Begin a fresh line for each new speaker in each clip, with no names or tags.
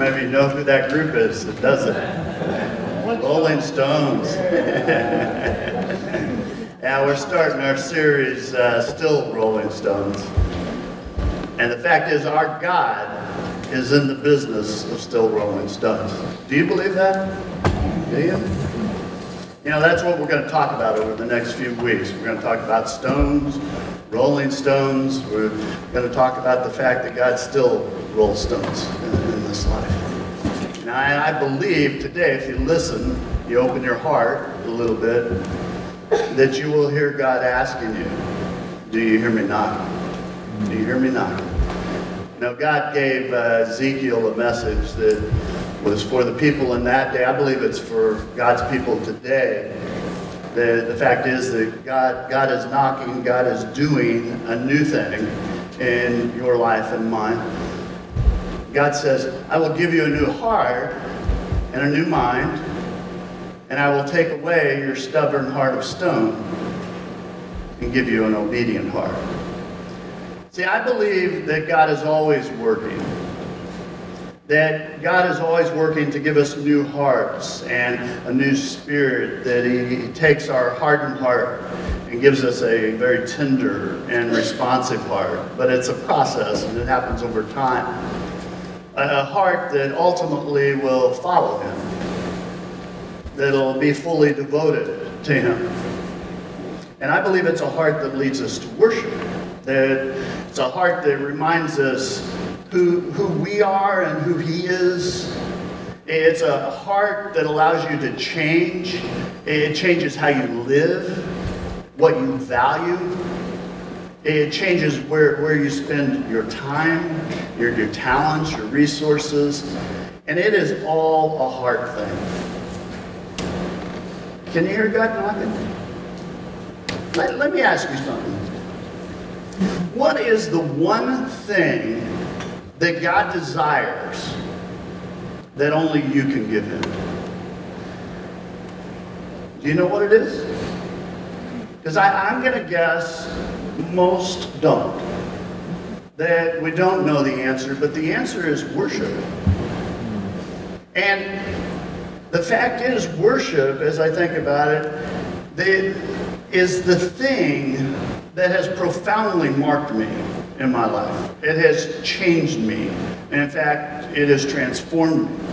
Of you know who that group is it? Rolling Stones. yeah, we're starting our series, uh, Still Rolling Stones. And the fact is, our God is in the business of still rolling stones. Do you believe that? Do you? You know, that's what we're going to talk about over the next few weeks. We're going to talk about stones, rolling stones. We're going to talk about the fact that God still rolls stones this life. Now, I, I believe today, if you listen, you open your heart a little bit, that you will hear God asking you, Do you hear me knocking? Do you hear me knocking? Now, God gave uh, Ezekiel a message that was for the people in that day. I believe it's for God's people today. The, the fact is that God, God is knocking, God is doing a new thing in your life and mine. God says, I will give you a new heart and a new mind, and I will take away your stubborn heart of stone and give you an obedient heart. See, I believe that God is always working that God is always working to give us new hearts and a new spirit, that He, takes our hardened heart and gives us a very tender and responsive heart. But it's a process and it happens over time. A, heart that ultimately will follow Him, that'll be fully devoted to Him. And I believe it's a heart that leads us to worship, that it's a heart that reminds us who, who we are and who He is. It's a heart that allows you to change. It changes how you live, what you value. It changes where, where you spend your time, your, your talents, your resources. And it is all a heart thing. Can you hear God knocking? Let, let me ask you something. What is the one thing that God desires that only you can give him. Do you know what it is? Because I'm going to guess most don't. That we don't know the answer, but the answer is worship. And the fact is, worship, as I think about it, they, is the thing that has profoundly marked me in my life. It has changed me. And in fact, it has transformed me.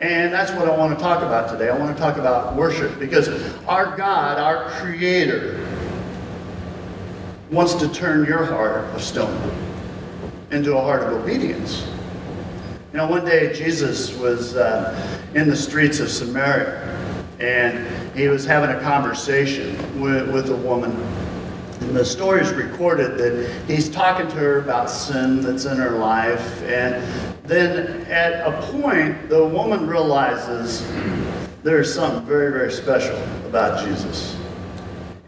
And that's what I want to talk about today. I want to talk about worship because our God, our Creator, wants to turn your heart of stone into a heart of obedience. You know, one day Jesus was uh, in the streets of Samaria and he was having a conversation with, with a woman and the story is recorded that he's talking to her about sin that's in her life. And then at a point, the woman realizes there's something very, very special about Jesus.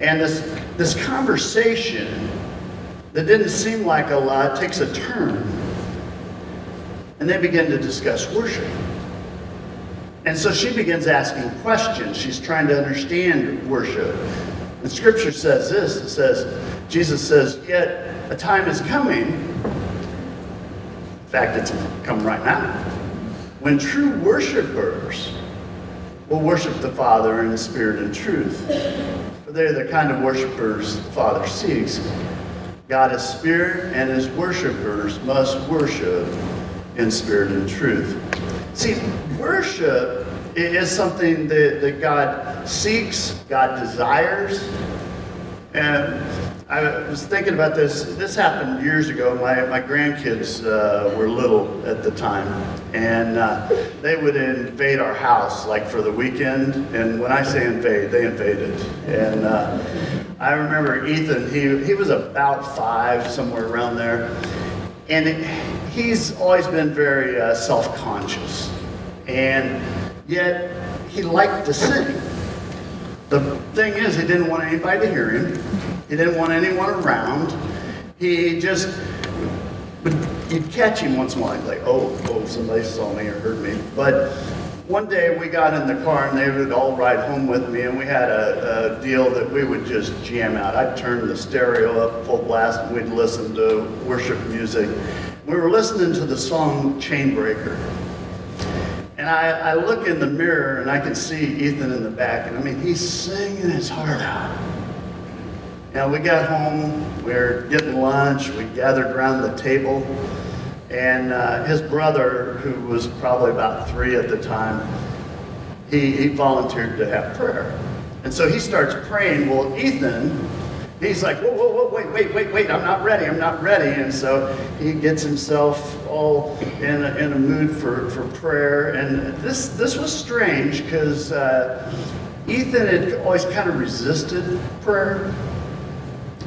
And this, this conversation that didn't seem like a lot takes a turn. And they begin to discuss worship. And so she begins asking questions. She's trying to understand worship. And scripture says this it says, Jesus says, Yet a time is coming. In fact, it's come right now. When true worshipers will worship the Father in the Spirit and truth. They're the kind of worshipers the Father seeks. God is spirit, and his worshipers must worship in spirit and truth. See, worship is something that, that God seeks, God desires. And I was thinking about this. This happened years ago. My, my grandkids uh, were little at the time, and uh, they would invade our house like for the weekend. And when I say invade, they invaded. And uh, I remember Ethan, he, he was about five, somewhere around there. And it, he's always been very uh, self conscious. And Yet he liked to sing. The thing is, he didn't want anybody to hear him. He didn't want anyone around. He just but you'd catch him once in a while, like, oh, oh, somebody saw me or heard me. But one day we got in the car and they would all ride home with me, and we had a, a deal that we would just jam out. I'd turn the stereo up full blast and we'd listen to worship music. we were listening to the song Chainbreaker. And I, I look in the mirror and I can see Ethan in the back, and I mean, he's singing his heart out. Now, we got home, we were getting lunch, we gathered around the table, and uh, his brother, who was probably about three at the time, he, he volunteered to have prayer. And so he starts praying. Well, Ethan, he's like, whoa, whoa, whoa, wait, wait, wait, wait, I'm not ready, I'm not ready. And so he gets himself all in a, in a mood for, for prayer. And this, this was strange because uh, Ethan had always kind of resisted prayer.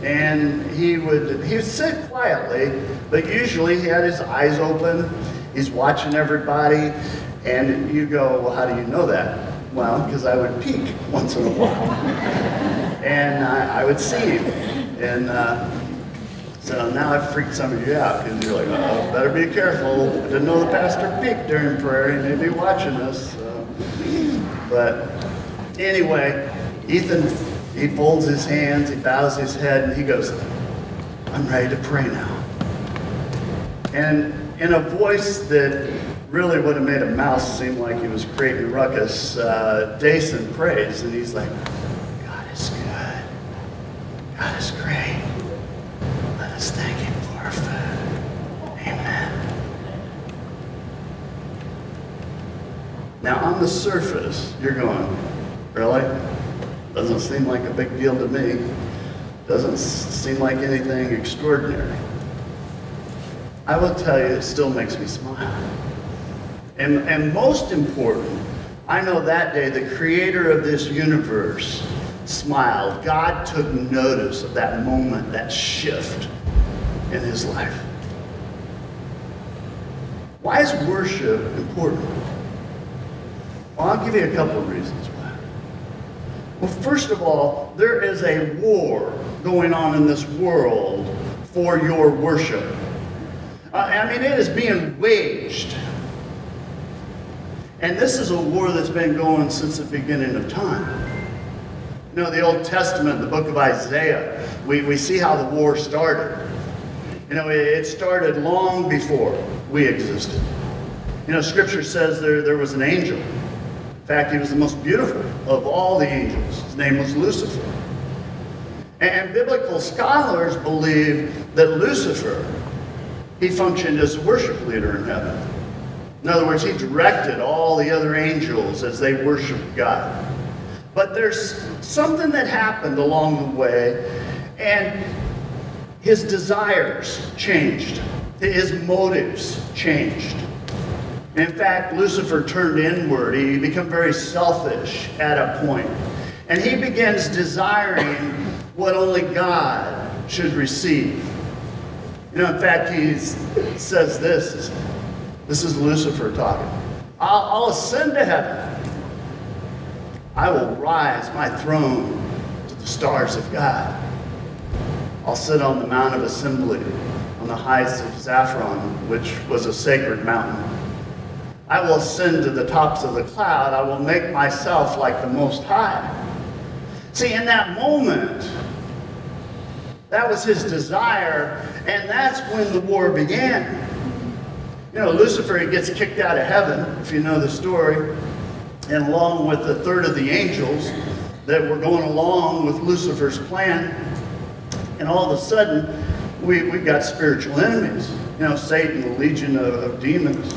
And he would, he would sit quietly, but usually he had his eyes open, he's watching everybody, and you go, well, how do you know that? Well, because I would peek once in a while. and I, I would see him. And uh, so now I've freaked some of you out because you're like, oh, better be careful. I didn't know the pastor peeked during prayer. He may be watching us. So. But anyway, Ethan, he folds his hands, he bows his head, and he goes, I'm ready to pray now. And in a voice that really would have made a mouse seem like he was creating ruckus, uh, Dason prays, and he's like, God is good. God is great. Let us thank him for our food. Amen. Now, on the surface, you're going, really? Doesn't seem like a big deal to me. Doesn't seem like anything extraordinary. I will tell you, it still makes me smile. And, and most important, I know that day the creator of this universe smiled. God took notice of that moment, that shift in his life. Why is worship important? Well, I'll give you a couple of reasons. Well, first of all, there is a war going on in this world for your worship. Uh, I mean, it is being waged. And this is a war that's been going since the beginning of time. You know, the Old Testament, the book of Isaiah, we, we see how the war started. You know, it, it started long before we existed. You know, Scripture says there, there was an angel. In fact, he was the most beautiful of all the angels. His name was Lucifer. And biblical scholars believe that Lucifer, he functioned as a worship leader in heaven. In other words, he directed all the other angels as they worshiped God. But there's something that happened along the way, and his desires changed, his motives changed. In fact, Lucifer turned inward. He became very selfish at a point. And he begins desiring what only God should receive. You know, in fact, he says this this is Lucifer talking. I'll, I'll ascend to heaven. I will rise my throne to the stars of God. I'll sit on the Mount of Assembly, on the heights of Zaphon, which was a sacred mountain. I will ascend to the tops of the cloud. I will make myself like the Most High. See, in that moment, that was his desire, and that's when the war began. You know, Lucifer gets kicked out of heaven, if you know the story, and along with a third of the angels that were going along with Lucifer's plan. And all of a sudden, we, we got spiritual enemies. You know, Satan, the legion of, of demons.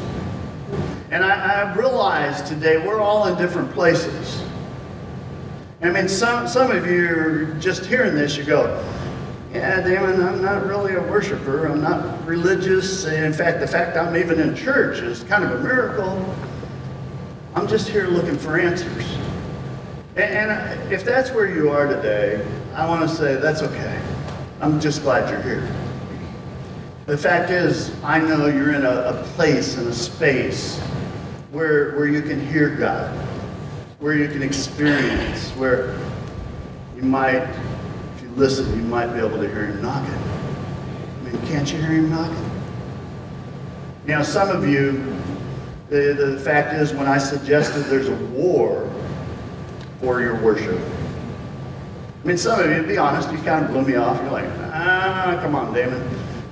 And I, I realize today we're all in different places. I mean, some, some of you are just hearing this, you go, yeah, Damon, I'm not really a worshiper. I'm not religious. In fact, the fact I'm even in church is kind of a miracle. I'm just here looking for answers. And, and if that's where you are today, I want to say that's okay. I'm just glad you're here. The fact is, I know you're in a, a place and a space where, where you can hear God, where you can experience, where you might if you listen, you might be able to hear him knocking. I mean, can't you hear him knocking? Know, some of you, the, the fact is, when I suggested there's a war for your worship, I mean, some of you, to be honest, you kind of blew me off. You're like, ah, come on, Damon.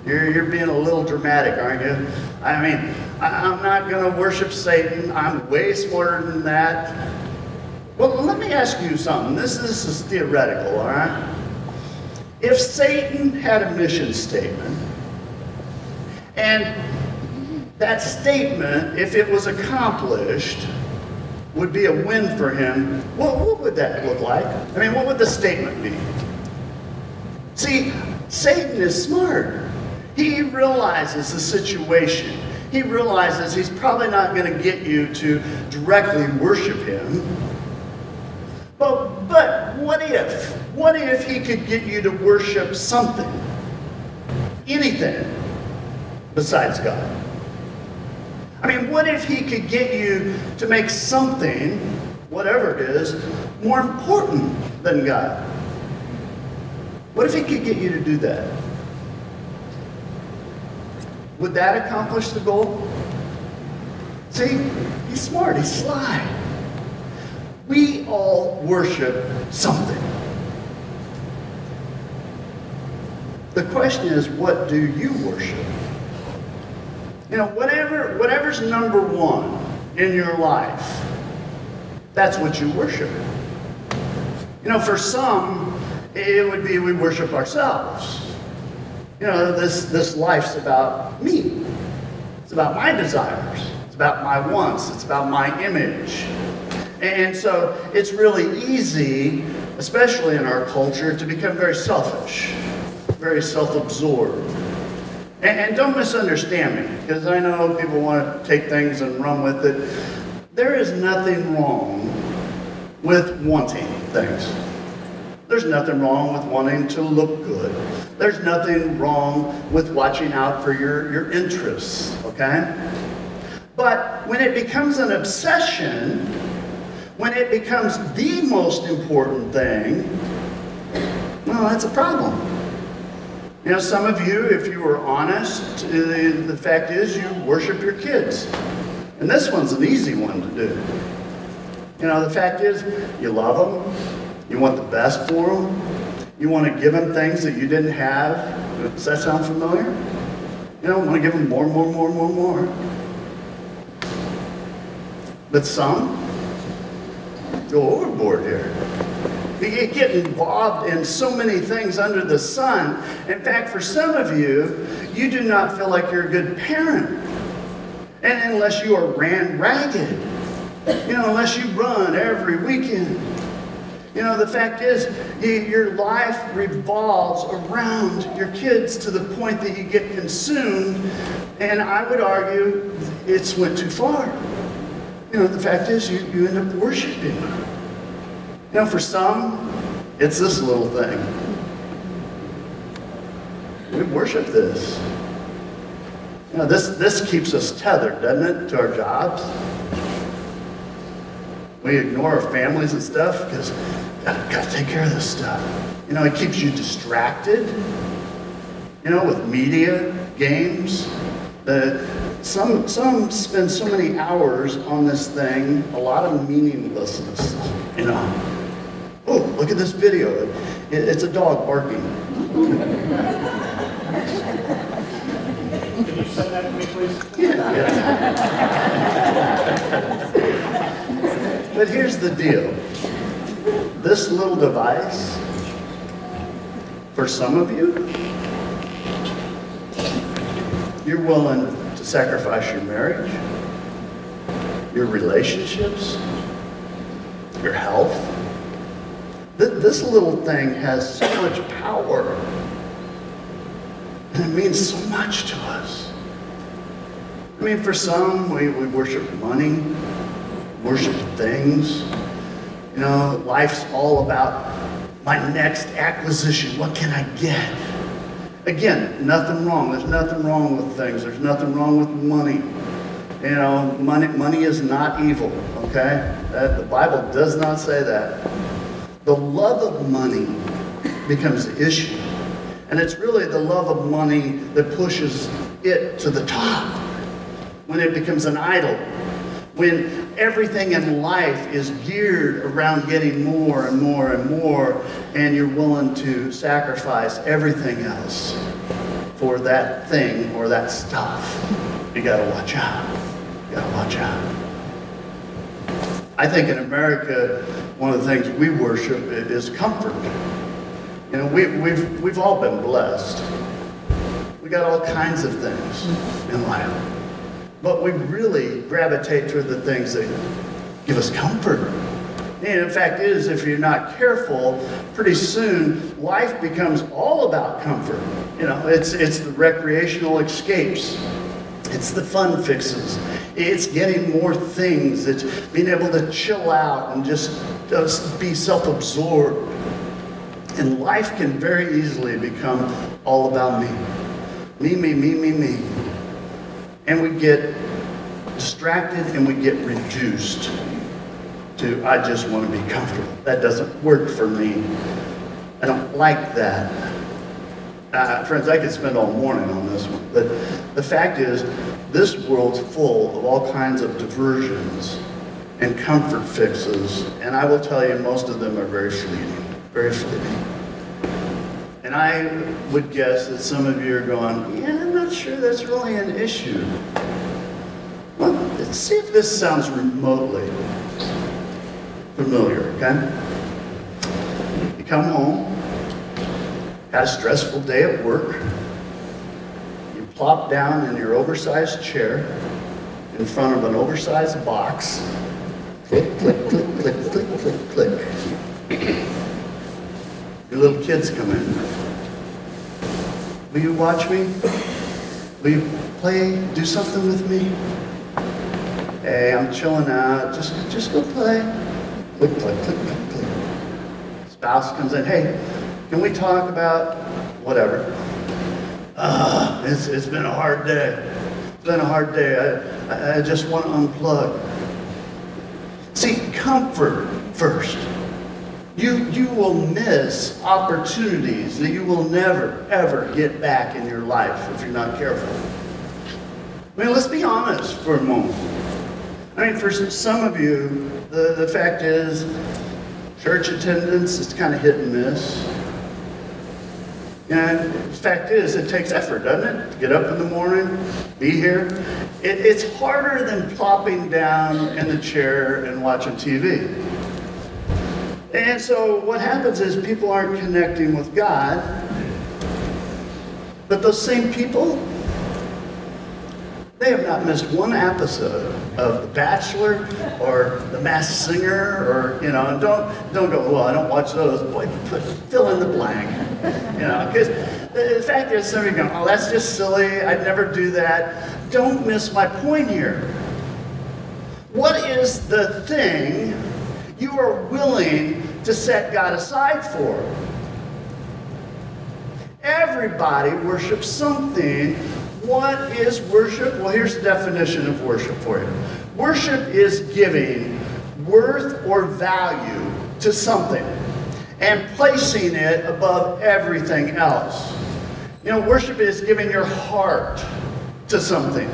You're, you're being a little dramatic, aren't you? I mean, I'm not going to worship Satan. I'm way smarter than that. Well, let me ask you something. This, this is theoretical, all right? If Satan had a mission statement, and that statement, if it was accomplished, would be a win for him, well, what would that look like? I mean, what would the statement be? See, Satan is smart. He realizes the situation. He realizes he's probably not going to get you to directly worship him. But, but what if? What if he could get you to worship something? Anything besides God? I mean, what if he could get you to make something, whatever it is, more important than God? What if he could get you to do that? Would that accomplish the goal? See, he's smart, he's sly. We all worship something. The question is, what do you worship? You know, whatever, whatever's number one in your life, that's what you worship. You know, for some, it would be we worship ourselves. You know, this, this life's about me. It's about my desires. It's about my wants. It's about my image. And so it's really easy, especially in our culture, to become very selfish, very self absorbed. And, and don't misunderstand me, because I know people want to take things and run with it. There is nothing wrong with wanting things. There's nothing wrong with wanting to look good. There's nothing wrong with watching out for your, your interests, okay? But when it becomes an obsession, when it becomes the most important thing, well, that's a problem. You know, some of you, if you were honest, the fact is you worship your kids. And this one's an easy one to do. You know, the fact is you love them, you want the best for them, you want to give them things that you didn't have. Does that sound familiar? You know, want to give them more, more, more, more, more. But some go overboard here. You get involved in so many things under the sun. In fact, for some of you, you do not feel like you're a good parent. And unless you are ran ragged, you know, unless you run every weekend. You know, the fact is, your life revolves around your kids to the point that you get consumed. And I would argue it's went too far. You know, the fact is, you, you end up worshiping. You know, for some, it's this little thing. We worship this. You know, this, this keeps us tethered, doesn't it, to our jobs? We ignore our families and stuff because got, got to take care of this stuff. You know, it keeps you distracted. You know, with media, games. The, some, some spend so many hours on this thing, a lot of meaninglessness, you know. Oh, look at this video. It, it's a dog barking.
Can you send that to me, please?
Yeah, yeah. but here's the deal. This little device, for some of you, you're willing to sacrifice your marriage, your relationships, your health, this little thing has so much power. And it means so much to us. I mean, for some, we, we worship money, worship things. You know, life's all about my next acquisition. What can I get? Again, nothing wrong. There's nothing wrong with things. There's nothing wrong with money. You know, money, money is not evil, okay? That, the Bible does not say that the love of money becomes the issue. And it's really the love of money that pushes it to the top. When it becomes an idol. When everything in life is geared around getting more and more and more, and you're willing to sacrifice everything else. for that thing or that stuff, you gotta watch out. You gotta watch out. I think in America, one of the things we worship is comfort. You know, we, we've, we've all been blessed. We got all kinds of things in life. But we really gravitate toward the things that give us comfort. And in fact is, if you're not careful, pretty soon life becomes all about comfort. You know, it's, it's the recreational escapes. It's the fun fixes. It's getting more things. It's being able to chill out and just, just be self-absorbed. And life can very easily become all about me. Me, me, me, me, me. And we get distracted and we get reduced to, I just want to be comfortable. That doesn't work for me. I don't like that. Uh, friends, I could spend all morning on this one, but the fact is, this world's full of all kinds of diversions and comfort fixes, and I will tell you, most of them are very fleeting, very fleeting. And I would guess that some of you are going, yeah, I'm not sure that's really an issue. Well, let's see if this sounds remotely familiar, okay? You come home, had a stressful day at work, you plop down in your oversized chair in front of an oversized box, click, click, click, click, click. Your little kids come in. Will you watch me? Will you play, do something with me? Hey, I'm chilling out. Just, just go play. Click, click, click, click, click. Spouse comes in. Hey, can we talk about whatever? Ah, it's, it's been a hard day. It's been a hard day. I, I just want to unplug. See, comfort first. You, you will miss opportunities that you will never, ever get back in your life if you're not careful. I mean, let's be honest for a moment. I mean, for some of you, the, the fact is, church attendance is kind of hit and miss. And the fact is, it takes effort, doesn't it? To get up in the morning, be here. It, it's harder than plopping down in the chair and watching TV. And so what happens is people aren't connecting with God, but those same people, they have not missed one episode of The Bachelor or The Masked Singer or, you know, and don't, don't go, well, I don't watch those. Boy, fill in the blank. You know, because the fact is, some of you go, oh, that's just silly. I'd never do that. Don't miss my point here. What is the thing you are willing to set God aside for. Everybody worships something. What is worship? Well, here's the definition of worship for you worship is giving worth or value to something and placing it above everything else. You know, worship is giving your heart to something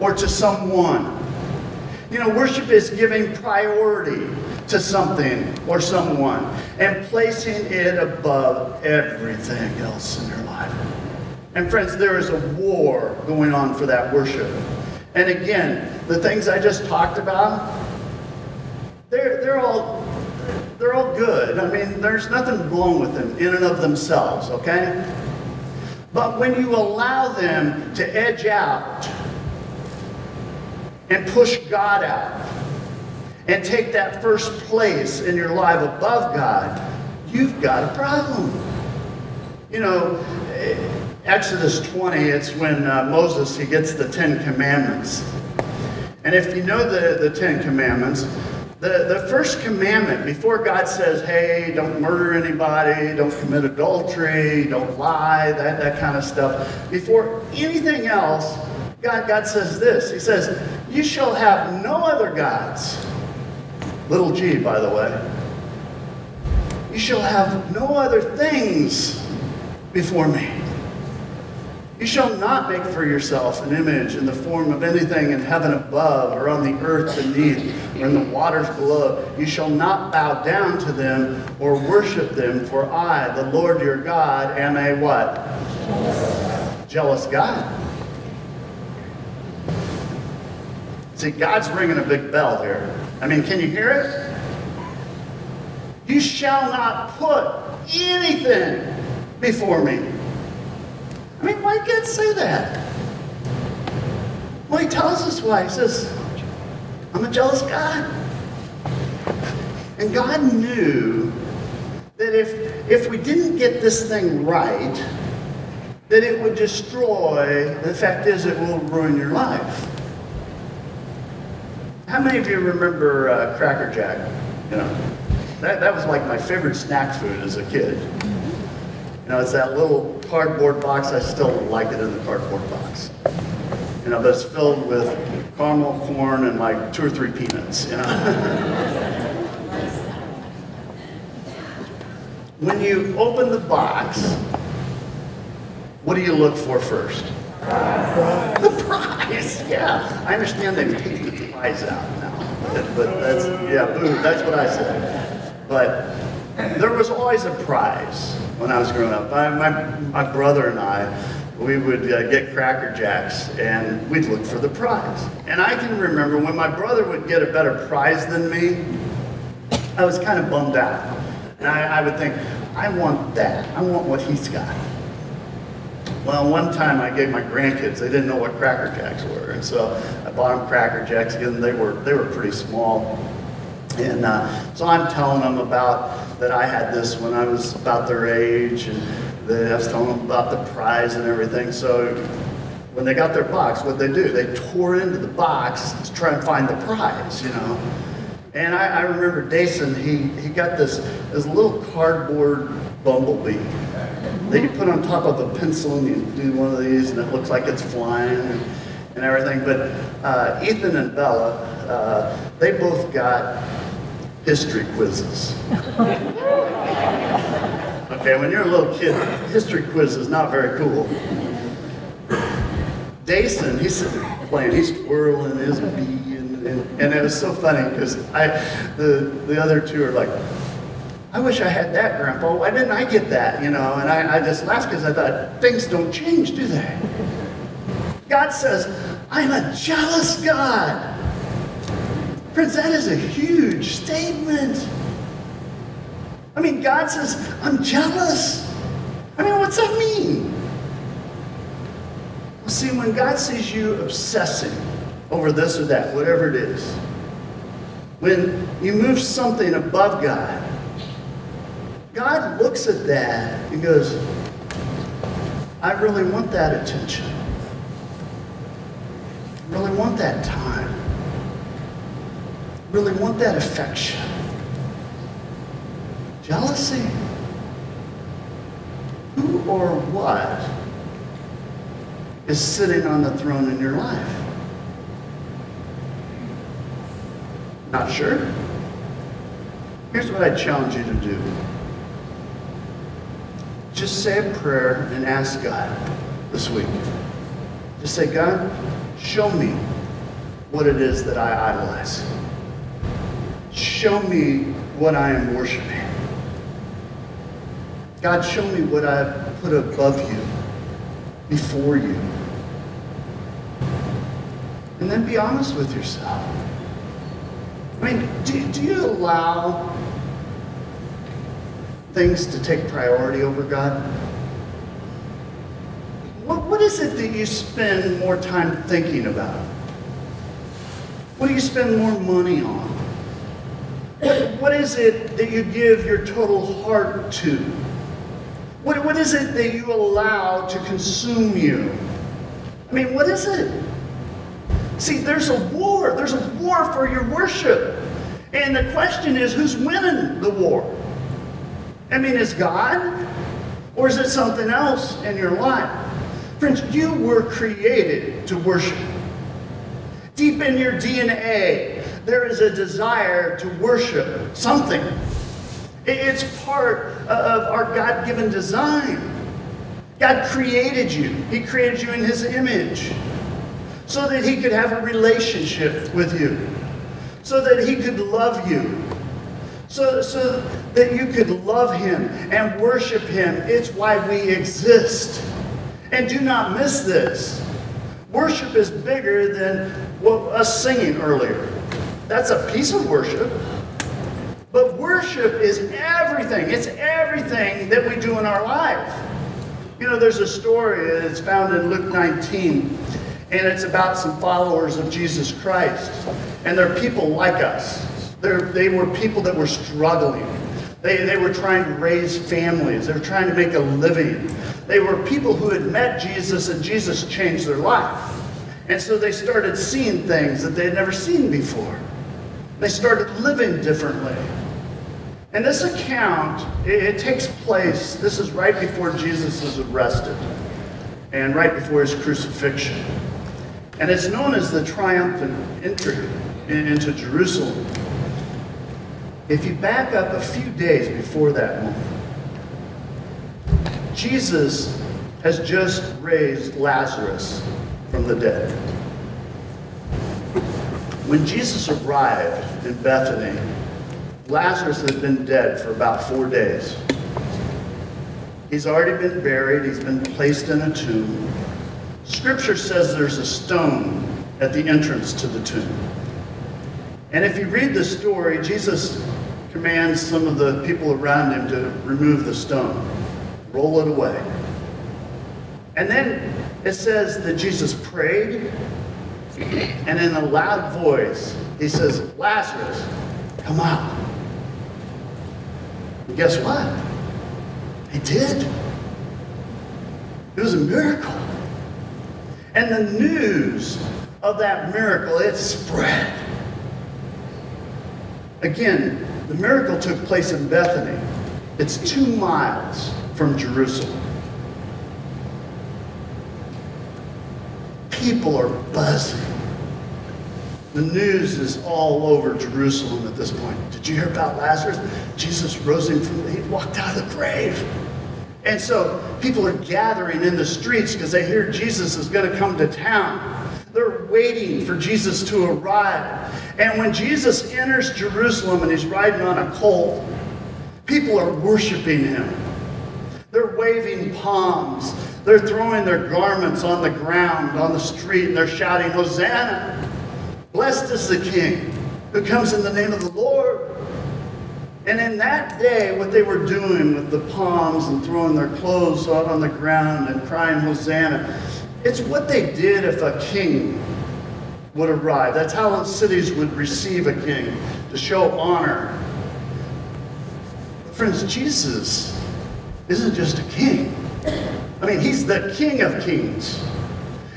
or to someone. You know, worship is giving priority to something or someone and placing it above everything else in your life. And friends, there is a war going on for that worship. And again, the things I just talked about, they're, they're all they're all good. I mean, there's nothing wrong with them in and of themselves, okay? But when you allow them to edge out and push God out, and take that first place in your life above God, you've got a problem. You know, Exodus 20, it's when uh, Moses, he gets the Ten Commandments. And if you know the, the Ten Commandments, the, the first commandment, before God says, hey, don't murder anybody, don't commit adultery, don't lie, that, that kind of stuff, before anything else, God, God says this. He says, you shall have no other gods Little g, by the way. You shall have no other things before me. You shall not make for yourself an image in the form of anything in heaven above, or on the earth beneath, or in the waters below. You shall not bow down to them or worship them, for I, the Lord your God, am a what? jealous Jealous God. See, God's ringing a big bell here. I mean, can you hear it? You shall not put anything before me. I mean, why God say that? Well, he tells us why. He says, I'm a jealous God. And God knew that if, if we didn't get this thing right, that it would destroy, the fact is, it will ruin your life. How many of you remember uh, Cracker Jack? You know, that, that was like my favorite snack food as a kid. You know, it's that little cardboard box. I still like it in the cardboard box. You know, it's filled with caramel corn and like two or three peanuts, you know. when you open the box, what do you look for first? The prize, yeah. I understand they prize out now, but that's, yeah, that's what I said. But there was always a prize when I was growing up. My, my, my brother and I, we would uh, get Cracker Jacks and we'd look for the prize. And I can remember when my brother would get a better prize than me, I was kind of bummed out. And I, I would think, I want that. I want what he's got. Well, one time I gave my grandkids, they didn't know what Cracker Jacks were. And so I bought them Cracker Jacks again. They were, they were pretty small. And uh, so I'm telling them about that I had this when I was about their age. And they, I was telling them about the prize and everything. So when they got their box, what they do? They tore into the box to try and find the prize, you know. And I, I remember Dason, he, he got this, this little cardboard bumblebee that you put on top of a pencil and you do one of these and it looks like it's flying and, and everything. But uh, Ethan and Bella, uh, they both got history quizzes. okay, when you're a little kid, history quiz is not very cool. Dason, he's playing, he's twirling his bee and, and it was so funny because I, the, the other two are like, I wish I had that, Grandpa. Why didn't I get that? You know, and I, I just laughed because I thought, things don't change, do they? God says, I'm a jealous God. Friends, that is a huge statement. I mean, God says, I'm jealous. I mean, what's that mean? Well, see, when God sees you obsessing over this or that, whatever it is. When you move something above God, God looks at that and goes, I really want that attention. I really want that time. I really want that affection. Jealousy. Who or what is sitting on the throne in your life? Not sure? Here's what I challenge you to do. Just say a prayer and ask God this week. Just say, God, show me what it is that I idolize. Show me what I am worshiping. God, show me what I have put above you, before you. And then be honest with yourself. I mean, do, do you allow things to take priority over God? What, what is it that you spend more time thinking about? What do you spend more money on? What, what is it that you give your total heart to? What, what is it that you allow to consume you? I mean, what is it? See, there's a war. There's a war for your worship. And the question is, who's winning the war? I mean, is God? Or is it something else in your life? Friends, you were created to worship. Deep in your DNA, there is a desire to worship something. It's part of our God given design. God created you, He created you in His image so that he could have a relationship with you, so that he could love you, so, so that you could love him and worship him. It's why we exist. And do not miss this. Worship is bigger than what us singing earlier. That's a piece of worship. But worship is everything. It's everything that we do in our life. You know, there's a story that's found in Luke 19, and it's about some followers of Jesus Christ. And they're people like us. They're, they were people that were struggling. They, they were trying to raise families. They were trying to make a living. They were people who had met Jesus and Jesus changed their life. And so they started seeing things that they had never seen before. They started living differently. And this account, it, it takes place, this is right before Jesus is arrested and right before his crucifixion. And it's known as the triumphant entry into Jerusalem. If you back up a few days before that moment, Jesus has just raised Lazarus from the dead. When Jesus arrived in Bethany, Lazarus had been dead for about four days. He's already been buried, he's been placed in a tomb. Scripture says there's a stone at the entrance to the tomb. And if you read the story, Jesus commands some of the people around him to remove the stone, roll it away. And then it says that Jesus prayed, and in a loud voice, he says, Lazarus, come out. And guess what? He did. It was a miracle. And the news of that miracle, it spread. Again, the miracle took place in Bethany. It's two miles from Jerusalem. People are buzzing. The news is all over Jerusalem at this point. Did you hear about Lazarus? Jesus rose him from, he walked out of the grave. And so people are gathering in the streets because they hear Jesus is going to come to town. They're waiting for Jesus to arrive. And when Jesus enters Jerusalem and he's riding on a colt, people are worshiping him. They're waving palms. They're throwing their garments on the ground, on the street, and they're shouting, Hosanna! Blessed is the King who comes in the name of the Lord. And in that day, what they were doing with the palms and throwing their clothes out on the ground and crying, Hosanna, it's what they did if a king would arrive. That's how cities would receive a king, to show honor. Friends, Jesus isn't just a king. I mean, he's the king of kings.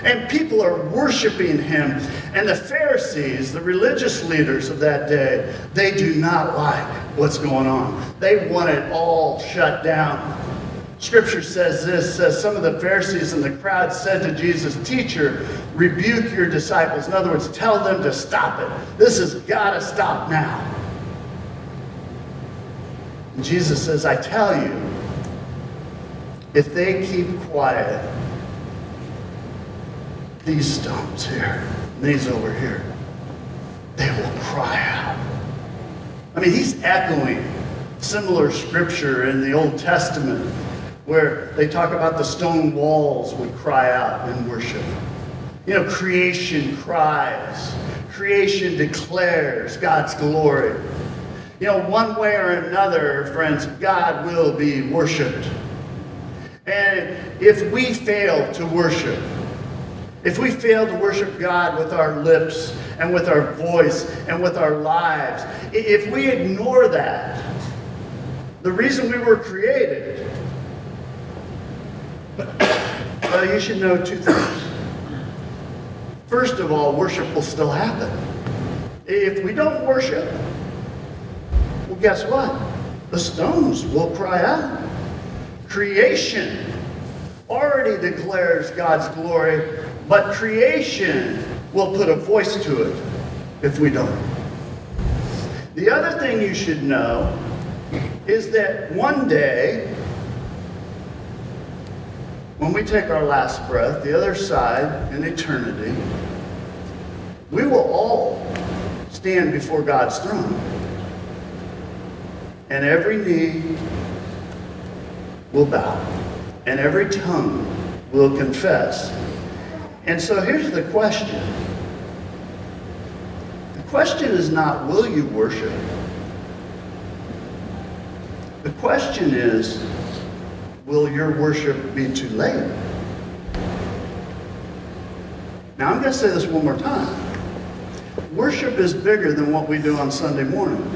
And people are worshiping him. And the Pharisees, the religious leaders of that day, they do not like what's going on. They want it all shut down. Scripture says this says some of the Pharisees in the crowd said to Jesus, Teacher, rebuke your disciples. In other words, tell them to stop it. This has got to stop now. And Jesus says, I tell you, if they keep quiet, these stones here, these over here, they will cry out. I mean, he's echoing similar scripture in the Old Testament where they talk about the stone walls would cry out in worship. You know, creation cries, creation declares God's glory. You know, one way or another, friends, God will be worshiped. And if we fail to worship, if we fail to worship God with our lips and with our voice and with our lives, if we ignore that, the reason we were created well, you should know two things. First of all, worship will still happen. If we don't worship, well, guess what? The stones will cry out. Creation already declares God's glory, but creation will put a voice to it if we don't. The other thing you should know is that one day when we take our last breath, the other side in eternity, we will all stand before God's throne. And every knee will bow, and every tongue will confess. And so here's the question. The question is not, will you worship? The question is, will your worship be too late? Now, I'm going to say this one more time. Worship is bigger than what we do on Sunday morning.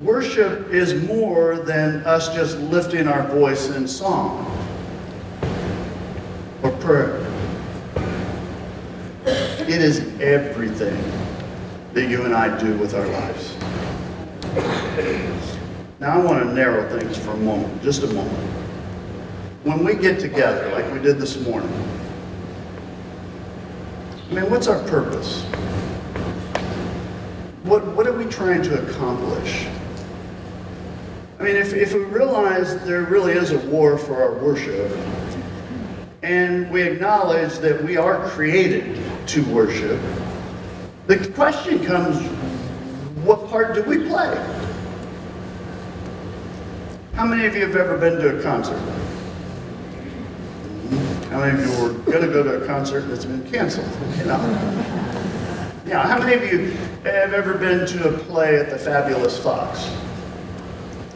Worship is more than us just lifting our voice in song or prayer. It is everything that you and I do with our lives. Now, I want to narrow things for a moment, just a moment. When we get together, like we did this morning, I mean, what's our purpose? What, what are we trying to accomplish? I mean, if, if we realize there really is a war for our worship, and we acknowledge that we are created to worship, the question comes what part do we play? How many of you have ever been to a concert? How many of you were going to go to a concert that's been canceled? You know? Yeah, how many of you have ever been to a play at the Fabulous Fox?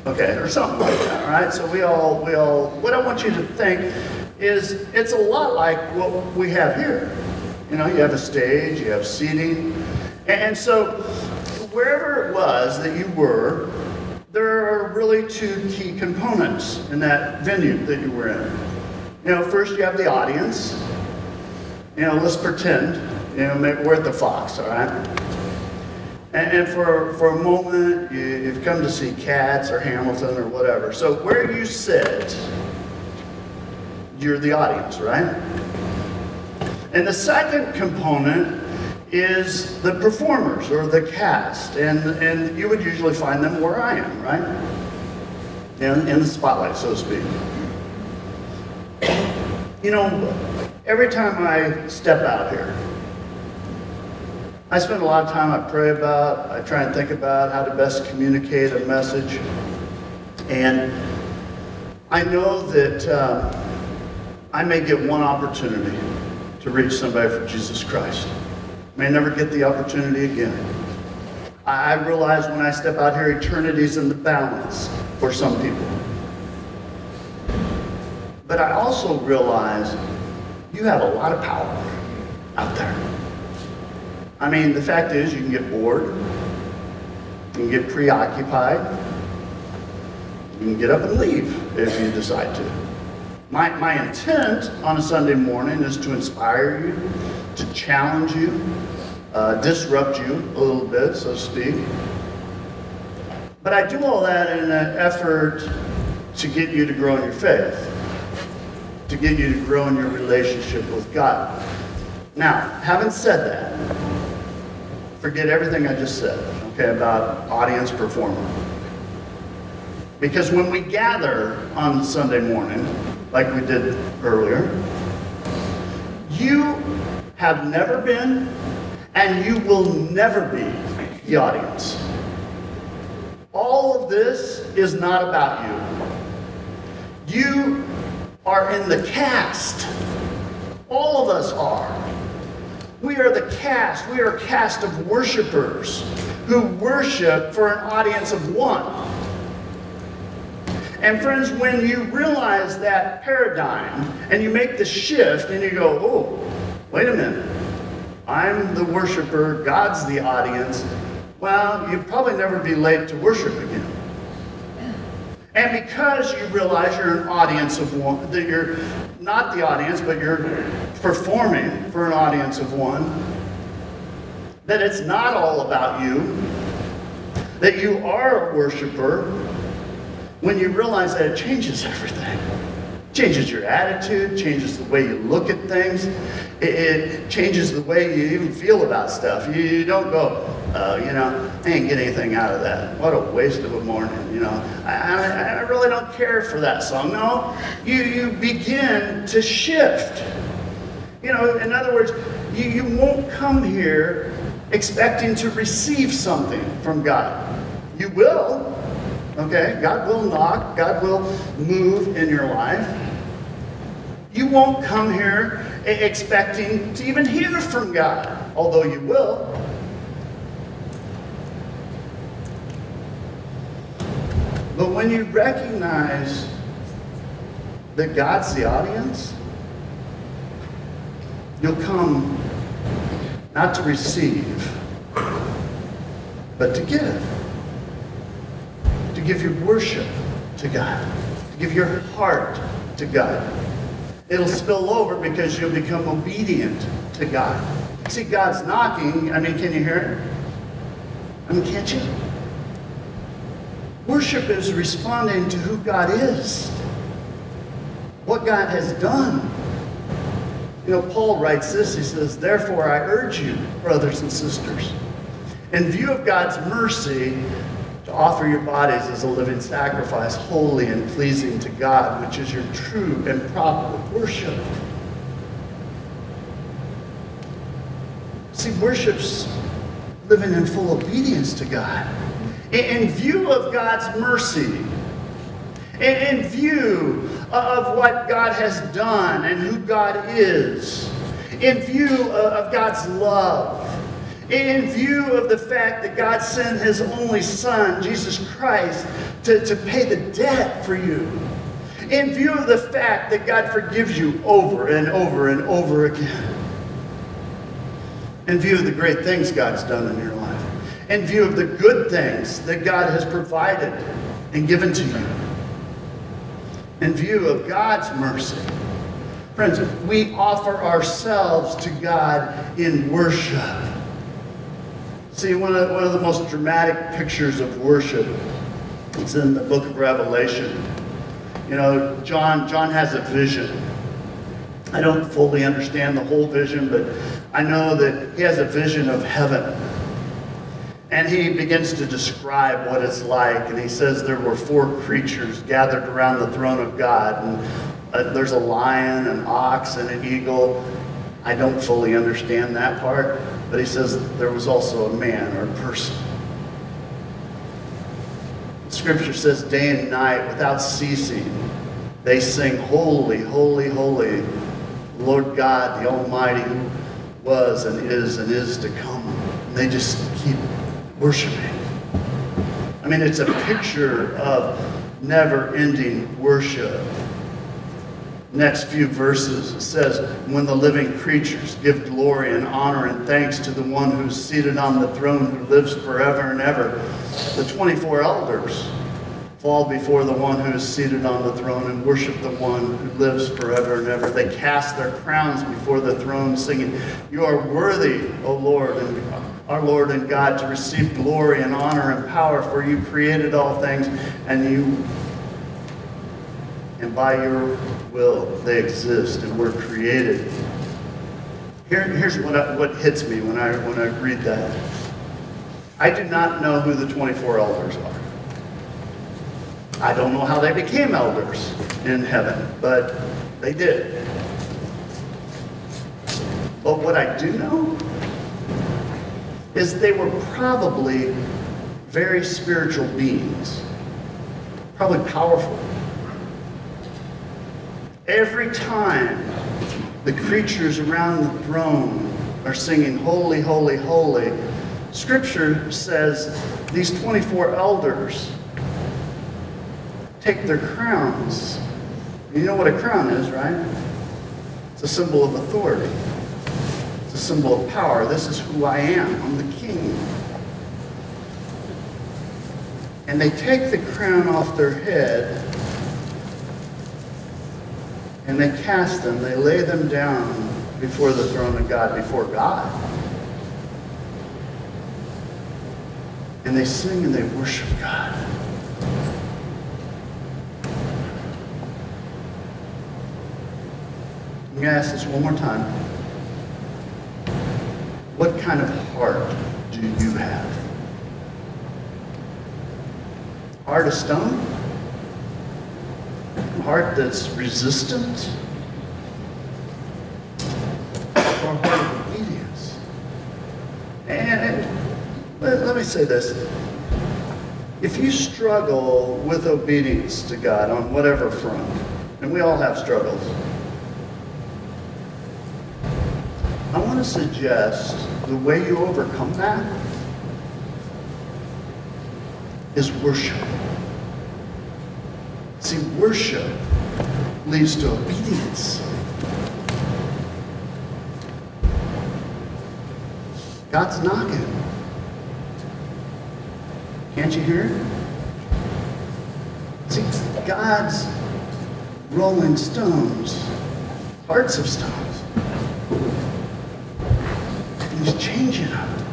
Okay, or something like that, right? So we all, we all, what I want you to think is it's a lot like what we have here. You know, you have a stage, you have seating, and so wherever it was that you were, there are really two key components in that venue that you were in. You know, first you have the audience. You know, let's pretend, you know, we're at the Fox, all right? And, and for, for a moment, you, you've come to see Cats or Hamilton or whatever. So where you sit, you're the audience, right? And the second component is the performers or the cast. And, and you would usually find them where I am, right? In, in the spotlight, so to speak. You know, every time I step out here, I spend a lot of time I pray about, I try and think about how to best communicate a message. And I know that uh, I may get one opportunity to reach somebody for Jesus Christ. May never get the opportunity again. I realize when I step out here, eternity's in the balance for some people. But I also realize you have a lot of power out there. I mean, the fact is, you can get bored, you can get preoccupied, you can get up and leave if you decide to. My, my intent on a Sunday morning is to inspire you, to challenge you, uh, disrupt you a little bit, so to speak. But I do all that in an effort to get you to grow in your faith, to get you to grow in your relationship with God. Now, having said that, forget everything I just said, okay, about audience performer. Because when we gather on Sunday morning, like we did earlier. You have never been and you will never be the audience. All of this is not about you. You are in the cast. All of us are. We are the cast. We are a cast of worshipers who worship for an audience of one. And friends, when you realize that paradigm and you make the shift and you go, oh, wait a minute, I'm the worshiper, God's the audience, well, you'd probably never be late to worship again. And because you realize you're an audience of one, that you're not the audience, but you're performing for an audience of one, that it's not all about you, that you are a worshiper, when you realize that it changes everything. Changes your attitude, changes the way you look at things, it, it changes the way you even feel about stuff. You, you don't go, uh, you know, I ain't get anything out of that. What a waste of a morning, you know. I, I, I really don't care for that song. No, you, you begin to shift. You know, in other words, you, you won't come here expecting to receive something from God. You will, Okay? God will knock, God will move in your life. You won't come here expecting to even hear from God, although you will. But when you recognize that God's the audience, you'll come not to receive, but to give. To give your worship to God, to give your heart to God. It'll spill over because you'll become obedient to God. See, God's knocking. I mean, can you hear it? I mean, can't you? Worship is responding to who God is, what God has done. You know, Paul writes this. He says, Therefore, I urge you, brothers and sisters, in view of God's mercy, to offer your bodies as a living sacrifice, holy and pleasing to God, which is your true and proper worship. See, worship's living in full obedience to God. In view of God's mercy, in view of what God has done and who God is, in view of God's love, in view of the fact that God sent his only Son, Jesus Christ, to, to pay the debt for you, in view of the fact that God forgives you over and over and over again, in view of the great things God's done in your life, in view of the good things that God has provided and given to you, in view of God's mercy. Friends, we offer ourselves to God in worship. See, one of, one of the most dramatic pictures of worship is in the book of Revelation. You know, John, John has a vision. I don't fully understand the whole vision, but I know that he has a vision of heaven. And he begins to describe what it's like. And he says there were four creatures gathered around the throne of God. And uh, there's a lion, an ox, and an eagle. I don't fully understand that part. But he says there was also a man or a person. Scripture says day and night without ceasing, they sing, Holy, holy, holy, Lord God, the Almighty, who was and is and is to come. And they just keep worshiping. I mean, it's a picture of never ending worship. Next few verses it says, When the living creatures give glory and honor and thanks to the one who's seated on the throne who lives forever and ever, the 24 elders fall before the one who is seated on the throne and worship the one who lives forever and ever. They cast their crowns before the throne, singing, You are worthy, O Lord, and our Lord and God, to receive glory and honor and power, for you created all things, and you and by your will they exist and were created. Here, here's what, I, what hits me when I, when I read that. I do not know who the 24 elders are. I don't know how they became elders in heaven, but they did. But what I do know is they were probably very spiritual beings, probably powerful. Every time the creatures around the throne are singing, Holy, Holy, Holy, Scripture says these 24 elders take their crowns. You know what a crown is, right? It's a symbol of authority. It's a symbol of power. This is who I am. I'm the king. And they take the crown off their head and they cast them, they lay them down before the throne of God, before God. And they sing and they worship God. I'm going to ask this one more time. What kind of heart do you have? Heart of stone? heart that's resistant or a heart of obedience? And let, let me say this. If you struggle with obedience to God on whatever front, and we all have struggles, I want to suggest the way you overcome that is worship. See, worship leads to obedience. God's knocking. Can't you hear it? See, God's rolling stones, hearts of stones. He's changing them.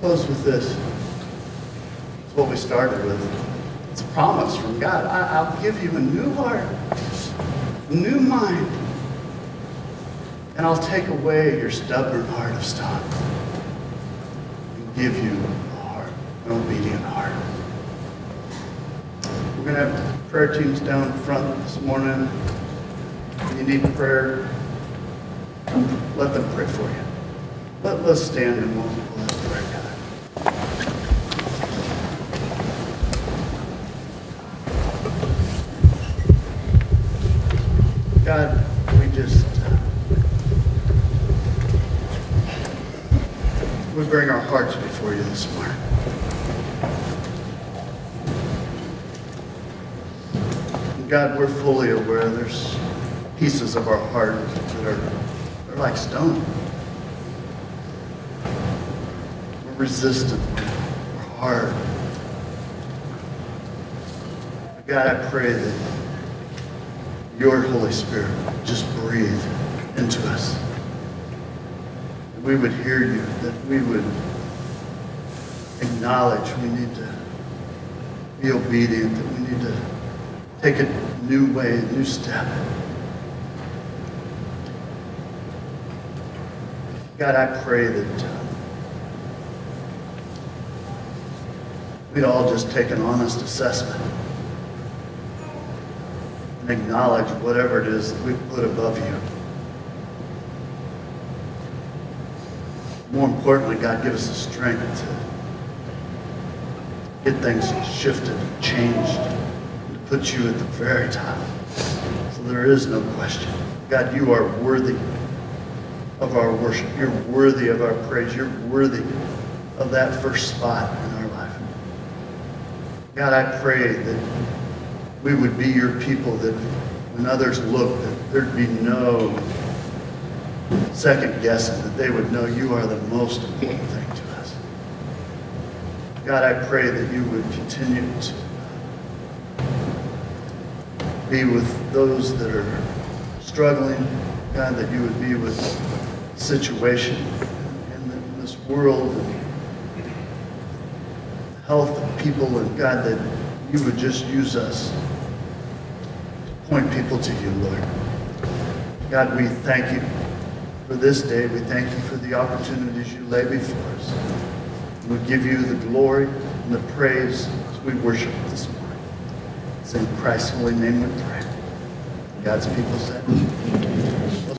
Close with this. It's what we started with. It's a promise from God. I, I'll give you a new heart, new mind, and I'll take away your stubborn heart of stone and give you a heart, an obedient heart. We're going to have prayer teams down front this morning. If you need prayer, let them pray for you. Let, let's stand and we'll, we'll have prayer time. God, we just, uh, we bring our hearts God, we're fully aware there's pieces of our heart that are, are like stone. We're resistant. We're hard. God, I pray that your Holy Spirit just breathe into us. That we would hear you, that we would acknowledge we need to be obedient, that we need to take a new way, a new step. God, I pray that uh, we'd all just take an honest assessment and acknowledge whatever it is that we've put above you. More importantly, God, give us the strength to get things shifted, changed, and put you at the very top. So there is no question. God, you are worthy of our worship. You're worthy of our praise. You're worthy of that first spot in our life. God, I pray that we would be your people, that when others look, that there'd be no second guessing, that they would know you are the most important thing to us. God, I pray that you would continue to be with those that are struggling. God, that you would be with the situation in this world and health of people, and God, that you would just use us to point people to you, Lord. God, we thank you for this day. We thank you for the opportunities you lay before us. We give you the glory and the praise as we worship this morning. It's in Christ's holy name we pray. God's people said.